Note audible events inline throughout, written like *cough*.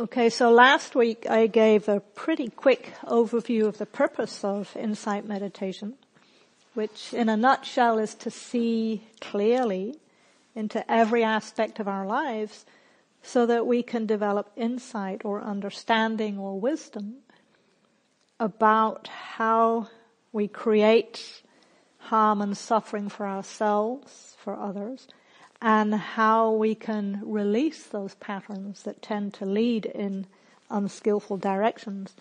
Okay, so last week I gave a pretty quick overview of the purpose of insight meditation, which in a nutshell is to see clearly into every aspect of our lives so that we can develop insight or understanding or wisdom about how we create harm and suffering for ourselves, for others, and how we can release those patterns that tend to lead in unskillful directions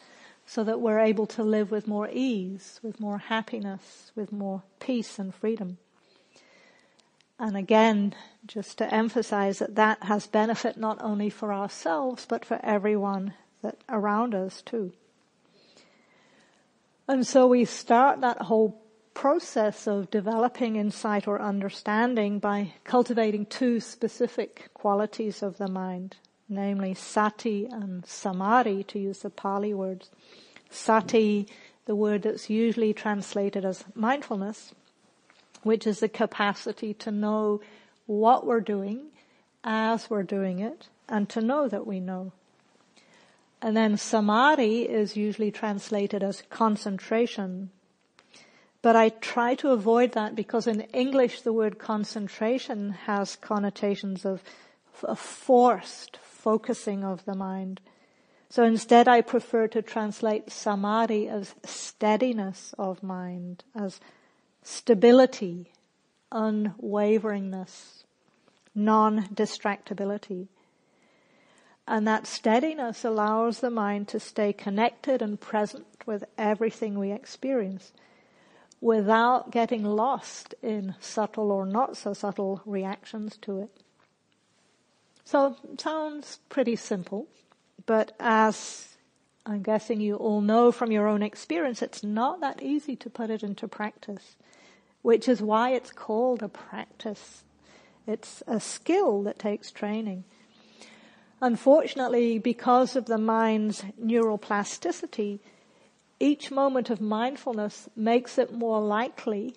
so that we're able to live with more ease, with more happiness, with more peace and freedom. And again, just to emphasize that that has benefit not only for ourselves, but for everyone that around us too. And so we start that whole process of developing insight or understanding by cultivating two specific qualities of the mind, namely sati and samadhi, to use the Pali words. Sati, the word that's usually translated as mindfulness, which is the capacity to know what we're doing as we're doing it and to know that we know. And then samadhi is usually translated as concentration, but I try to avoid that because in English the word concentration has connotations of a forced focusing of the mind. So instead I prefer to translate samadhi as steadiness of mind, as stability, unwaveringness, non-distractibility. And that steadiness allows the mind to stay connected and present with everything we experience without getting lost in subtle or not so subtle reactions to it. So sounds pretty simple, but as I'm guessing you all know from your own experience, it's not that easy to put it into practice, which is why it's called a practice. It's a skill that takes training. Unfortunately, because of the mind's neuroplasticity, each moment of mindfulness makes it more likely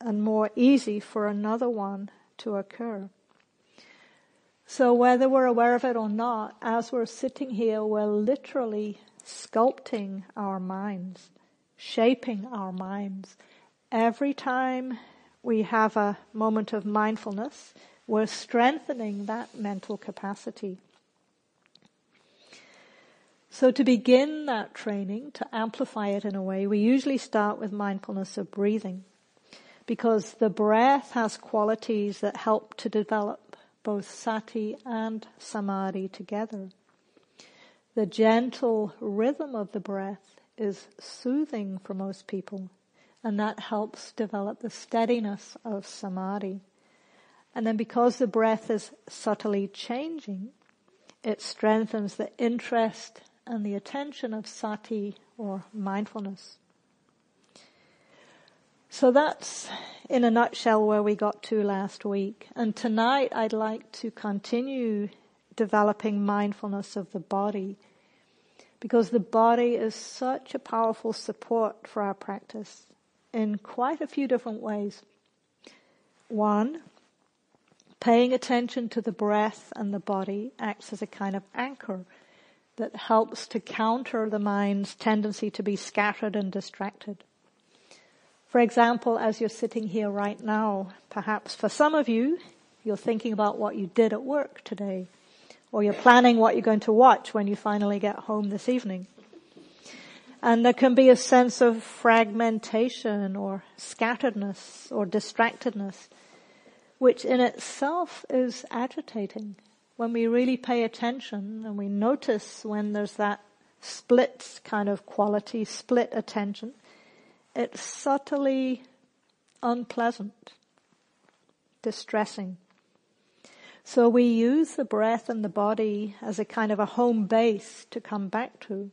and more easy for another one to occur. So whether we're aware of it or not, as we're sitting here, we're literally sculpting our minds, shaping our minds. Every time we have a moment of mindfulness, we're strengthening that mental capacity. So to begin that training, to amplify it in a way, we usually start with mindfulness of breathing because the breath has qualities that help to develop both sati and samadhi together. The gentle rhythm of the breath is soothing for most people and that helps develop the steadiness of samadhi. And then because the breath is subtly changing, it strengthens the interest and the attention of sati or mindfulness. So that's in a nutshell where we got to last week. And tonight I'd like to continue developing mindfulness of the body because the body is such a powerful support for our practice in quite a few different ways. One, paying attention to the breath and the body acts as a kind of anchor that helps to counter the mind's tendency to be scattered and distracted. For example, as you're sitting here right now, perhaps for some of you, you're thinking about what you did at work today, or you're planning what you're going to watch when you finally get home this evening. And there can be a sense of fragmentation or scatteredness or distractedness, which in itself is agitating when we really pay attention and we notice when there's that split kind of quality, split attention, it's subtly unpleasant, distressing. So we use the breath and the body as a kind of a home base to come back to.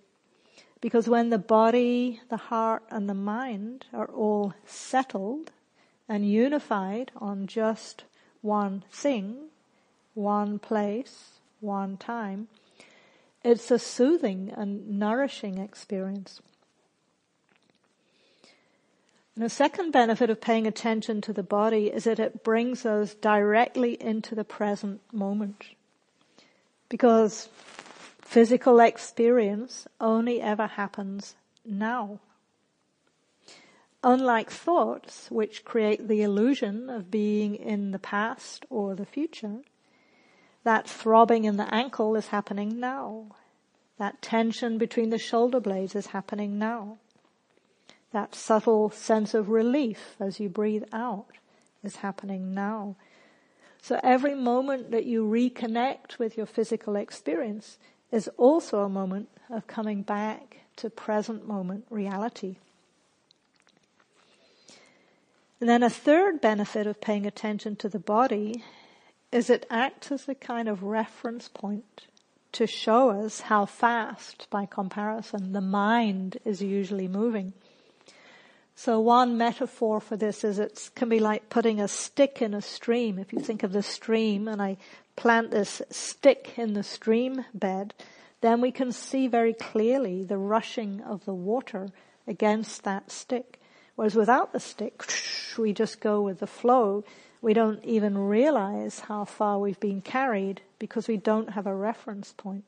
Because when the body, the heart and the mind are all settled and unified on just one thing, one place, one time, it's a soothing and nourishing experience. And the second benefit of paying attention to the body is that it brings us directly into the present moment. Because Physical experience only ever happens now. Unlike thoughts, which create the illusion of being in the past or the future, that throbbing in the ankle is happening now. That tension between the shoulder blades is happening now. That subtle sense of relief as you breathe out is happening now. So every moment that you reconnect with your physical experience is also a moment of coming back to present moment reality. And then a third benefit of paying attention to the body is it acts as a kind of reference point to show us how fast, by comparison, the mind is usually moving. So one metaphor for this is it can be like putting a stick in a stream. If you think of the stream and I plant this stick in the stream bed, then we can see very clearly the rushing of the water against that stick. Whereas without the stick, we just go with the flow. We don't even realize how far we've been carried because we don't have a reference point.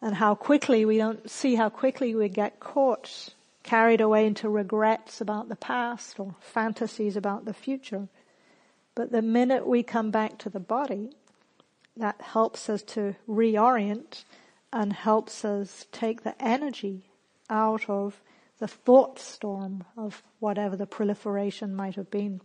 And how quickly we don't see how quickly we get caught carried away into regrets about the past or fantasies about the future. But the minute we come back to the body, that helps us to reorient and helps us take the energy out of the thought storm of whatever the proliferation might have been.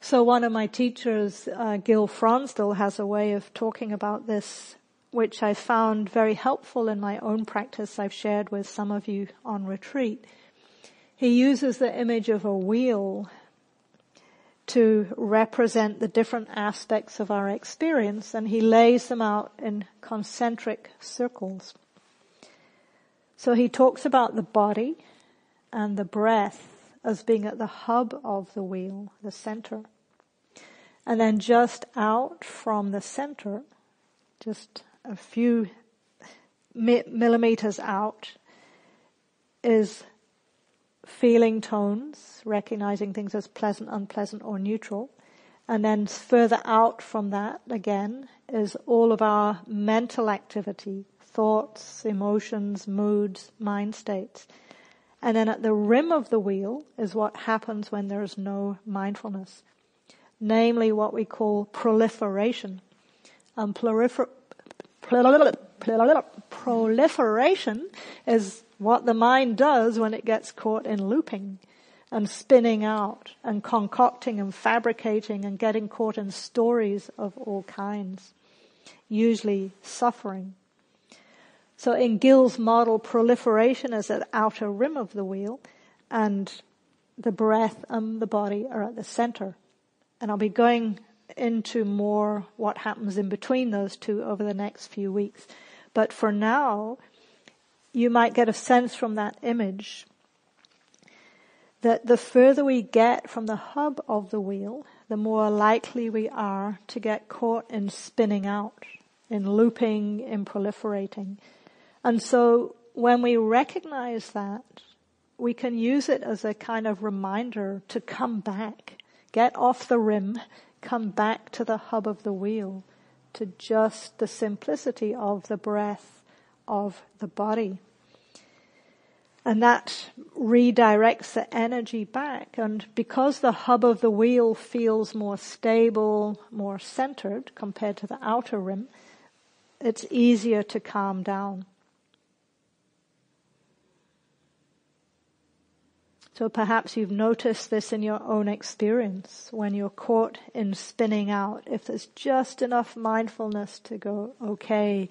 So one of my teachers, uh, Gil Fronsdal, has a way of talking about this which I found very helpful in my own practice I've shared with some of you on retreat. He uses the image of a wheel to represent the different aspects of our experience and he lays them out in concentric circles. So he talks about the body and the breath as being at the hub of the wheel, the center. And then just out from the center, just a few millimeters out is feeling tones, recognizing things as pleasant, unpleasant, or neutral. And then further out from that, again, is all of our mental activity, thoughts, emotions, moods, mind states. And then at the rim of the wheel is what happens when there is no mindfulness. Namely what we call proliferation. And prolifer- proliferation is what the mind does when it gets caught in looping and spinning out and concocting and fabricating and getting caught in stories of all kinds, usually suffering. So in Gil's model, proliferation is at outer rim of the wheel and the breath and the body are at the center. And I'll be going into more what happens in between those two over the next few weeks. But for now, you might get a sense from that image that the further we get from the hub of the wheel, the more likely we are to get caught in spinning out, in looping, in proliferating. And so when we recognize that, we can use it as a kind of reminder to come back, get off the rim, come back to the hub of the wheel, to just the simplicity of the breath of the body. And that redirects the energy back. And because the hub of the wheel feels more stable, more centered compared to the outer rim, it's easier to calm down. So perhaps you've noticed this in your own experience when you're caught in spinning out. If there's just enough mindfulness to go, okay,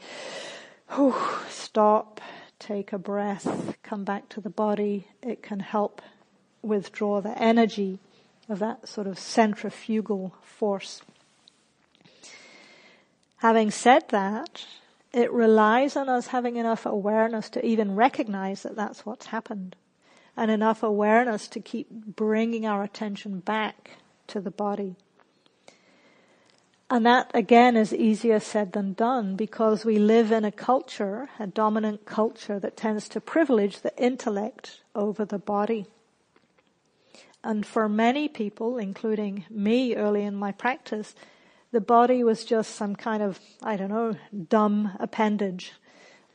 whew, stop, take a breath, come back to the body, it can help withdraw the energy of that sort of centrifugal force. Having said that, it relies on us having enough awareness to even recognize that that's what's happened and enough awareness to keep bringing our attention back to the body. And that again is easier said than done because we live in a culture, a dominant culture that tends to privilege the intellect over the body. And for many people, including me early in my practice, the body was just some kind of, I don't know, dumb appendage.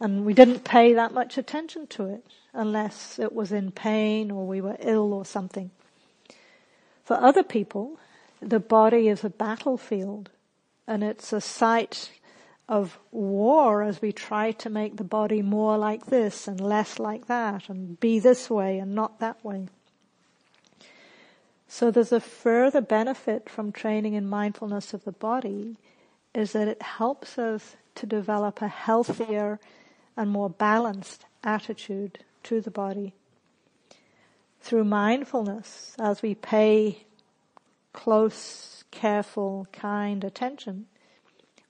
And we didn't pay that much attention to it unless it was in pain or we were ill or something. For other people, the body is a battlefield and it's a site of war as we try to make the body more like this and less like that and be this way and not that way. So there's a further benefit from training in mindfulness of the body is that it helps us to develop a healthier and more balanced attitude to the body. Through mindfulness, as we pay close, careful, kind attention,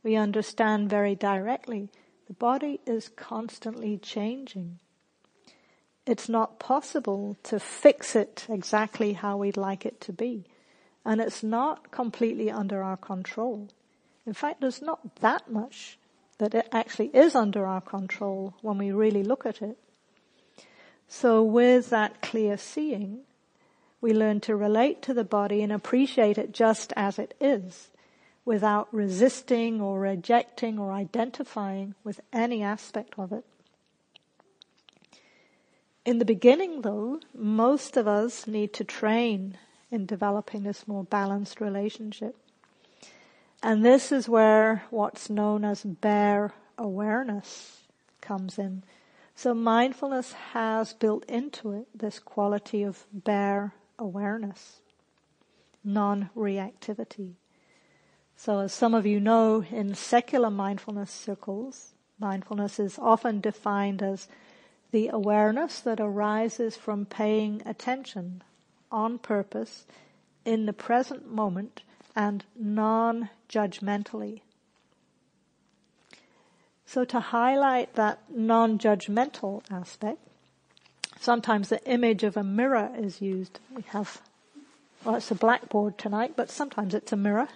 we understand very directly the body is constantly changing. It's not possible to fix it exactly how we'd like it to be. And it's not completely under our control. In fact, there's not that much that it actually is under our control when we really look at it. So with that clear seeing, we learn to relate to the body and appreciate it just as it is without resisting or rejecting or identifying with any aspect of it. In the beginning though, most of us need to train in developing this more balanced relationship. And this is where what's known as bare awareness comes in. So mindfulness has built into it this quality of bare awareness, non-reactivity. So as some of you know, in secular mindfulness circles, mindfulness is often defined as the awareness that arises from paying attention on purpose in the present moment and non-judgmentally. So to highlight that non-judgmental aspect, sometimes the image of a mirror is used. We have, well, it's a blackboard tonight, but sometimes it's a mirror.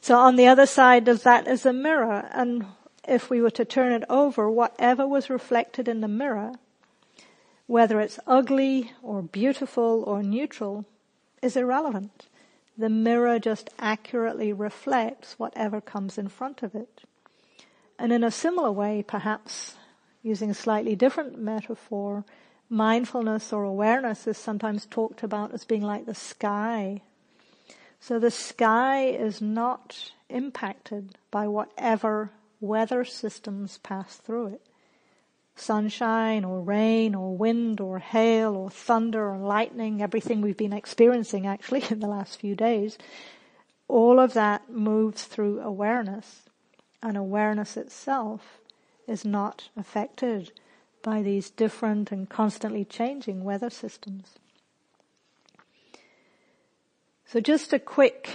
So on the other side of that is a mirror, and if we were to turn it over, whatever was reflected in the mirror, whether it's ugly or beautiful or neutral, is irrelevant. The mirror just accurately reflects whatever comes in front of it. And in a similar way, perhaps using a slightly different metaphor, mindfulness or awareness is sometimes talked about as being like the sky so the sky is not impacted by whatever weather systems pass through it. Sunshine or rain or wind or hail or thunder or lightning, everything we've been experiencing actually *laughs* in the last few days, all of that moves through awareness and awareness itself is not affected by these different and constantly changing weather systems. So just a quick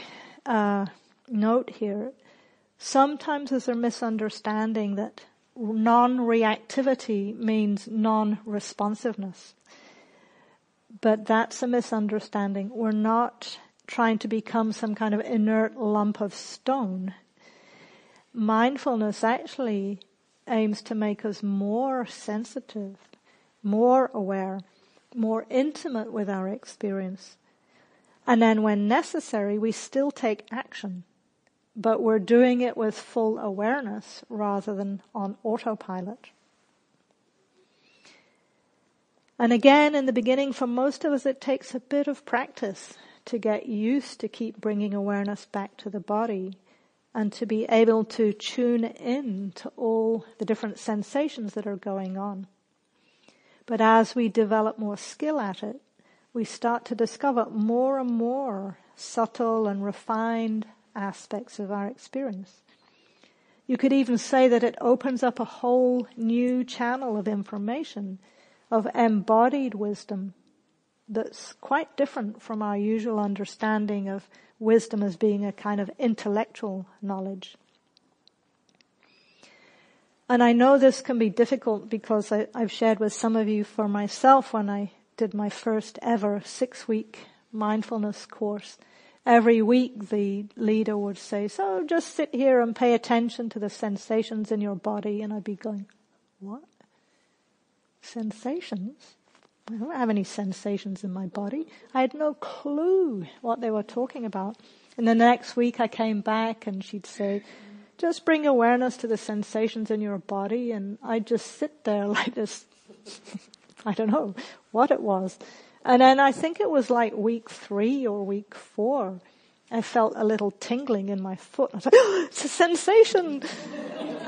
uh, note here. Sometimes there's a misunderstanding that non-reactivity means non-responsiveness. But that's a misunderstanding. We're not trying to become some kind of inert lump of stone. Mindfulness actually aims to make us more sensitive, more aware, more intimate with our experience. And then when necessary, we still take action, but we're doing it with full awareness rather than on autopilot. And again, in the beginning, for most of us, it takes a bit of practice to get used to keep bringing awareness back to the body and to be able to tune in to all the different sensations that are going on. But as we develop more skill at it, we start to discover more and more subtle and refined aspects of our experience. You could even say that it opens up a whole new channel of information, of embodied wisdom that's quite different from our usual understanding of wisdom as being a kind of intellectual knowledge. And I know this can be difficult because I, have shared with some of you for myself when I did my first ever six week mindfulness course. Every week the leader would say, so just sit here and pay attention to the sensations in your body. And I'd be going, what? Sensations? I don't have any sensations in my body. I had no clue what they were talking about. And the next week I came back and she'd say, just bring awareness to the sensations in your body and I'd just sit there *laughs* like this. *laughs* I don't know what it was. And then I think it was like week three or week four. I felt a little tingling in my foot. I was like, oh, *gasps* it's a sensation.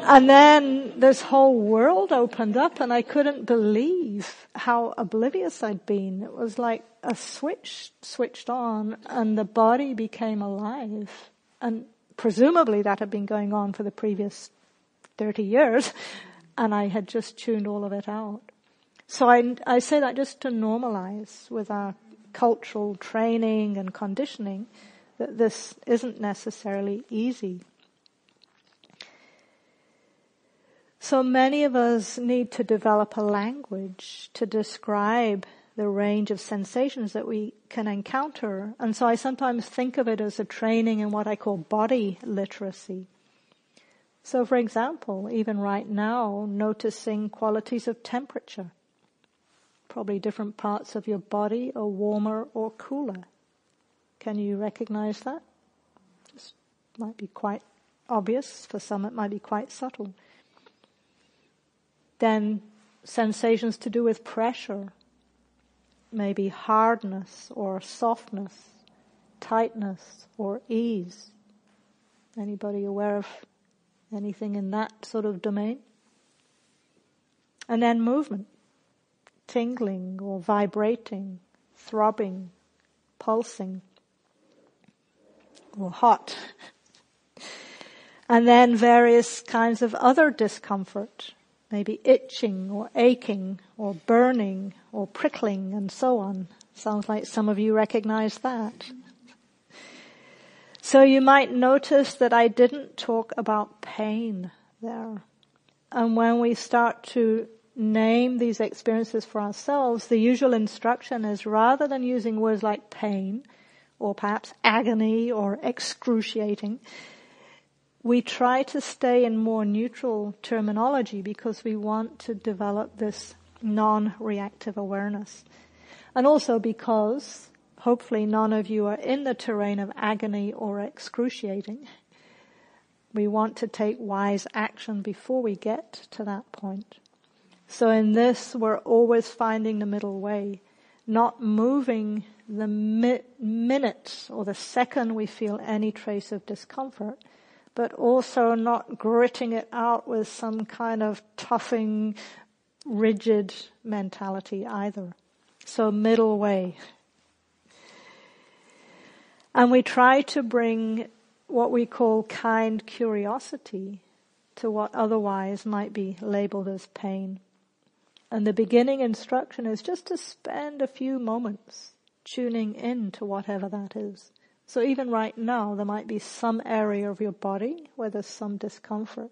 and then this whole world opened up and I couldn't believe how oblivious I'd been. It was like a switch switched on and the body became alive. And presumably that had been going on for the previous 30 years and I had just tuned all of it out. So I, I say that just to normalize with our cultural training and conditioning that this isn't necessarily easy. So many of us need to develop a language to describe the range of sensations that we can encounter. And so I sometimes think of it as a training in what I call body literacy. So for example, even right now, noticing qualities of temperature. Probably different parts of your body are warmer or cooler. Can you recognize that? This might be quite obvious. For some it might be quite subtle. Then sensations to do with pressure, maybe hardness or softness, tightness or ease. Anybody aware of anything in that sort of domain? And then movement, tingling or vibrating, throbbing, pulsing or hot. And then various kinds of other discomfort, maybe itching or aching or burning or prickling and so on. Sounds like some of you recognize that. So you might notice that I didn't talk about pain there. And when we start to name these experiences for ourselves, the usual instruction is rather than using words like pain, or perhaps agony or excruciating, we try to stay in more neutral terminology because we want to develop this non-reactive awareness. And also because hopefully none of you are in the terrain of agony or excruciating. We want to take wise action before we get to that point. So in this, we're always finding the middle way, not moving the mi- minute or the second we feel any trace of discomfort, but also not gritting it out with some kind of toughing, rigid mentality either. So middle way. And we try to bring what we call kind curiosity to what otherwise might be labeled as pain. And the beginning instruction is just to spend a few moments tuning in to whatever that is. So even right now, there might be some area of your body where there's some discomfort.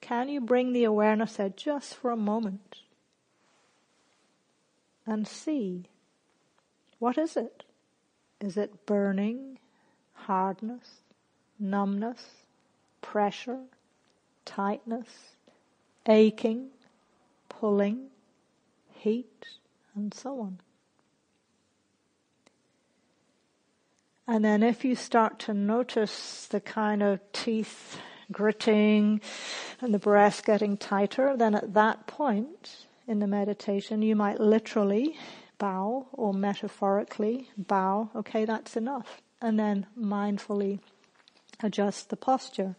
Can you bring the awareness there just for a moment and see what is it? Is it burning, hardness, numbness, pressure, tightness, aching, pulling, heat, and so on? And then if you start to notice the kind of teeth gritting and the breath getting tighter, then at that point in the meditation, you might literally bow or metaphorically bow. Okay, that's enough. And then mindfully adjust the posture.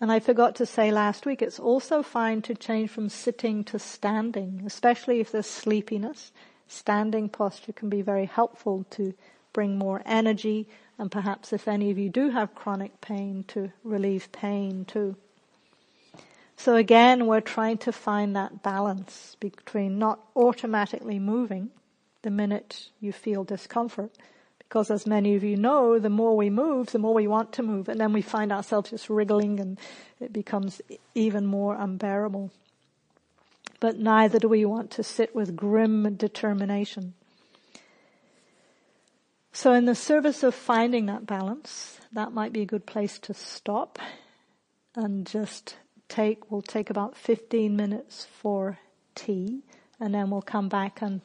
And I forgot to say last week, it's also fine to change from sitting to standing, especially if there's sleepiness. Standing posture can be very helpful to bring more energy, and perhaps if any of you do have chronic pain, to relieve pain too. So again, we're trying to find that balance between not automatically moving the minute you feel discomfort. Because as many of you know, the more we move, the more we want to move, and then we find ourselves just wriggling and it becomes even more unbearable. But neither do we want to sit with grim determination. So in the service of finding that balance, that might be a good place to stop and just take, we'll take about 15 minutes for tea and then we'll come back and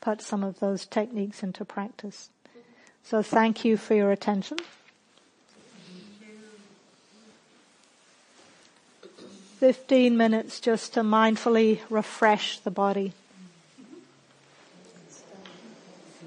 put some of those techniques into practice. So thank you for your attention. 15 minutes just to mindfully refresh the body.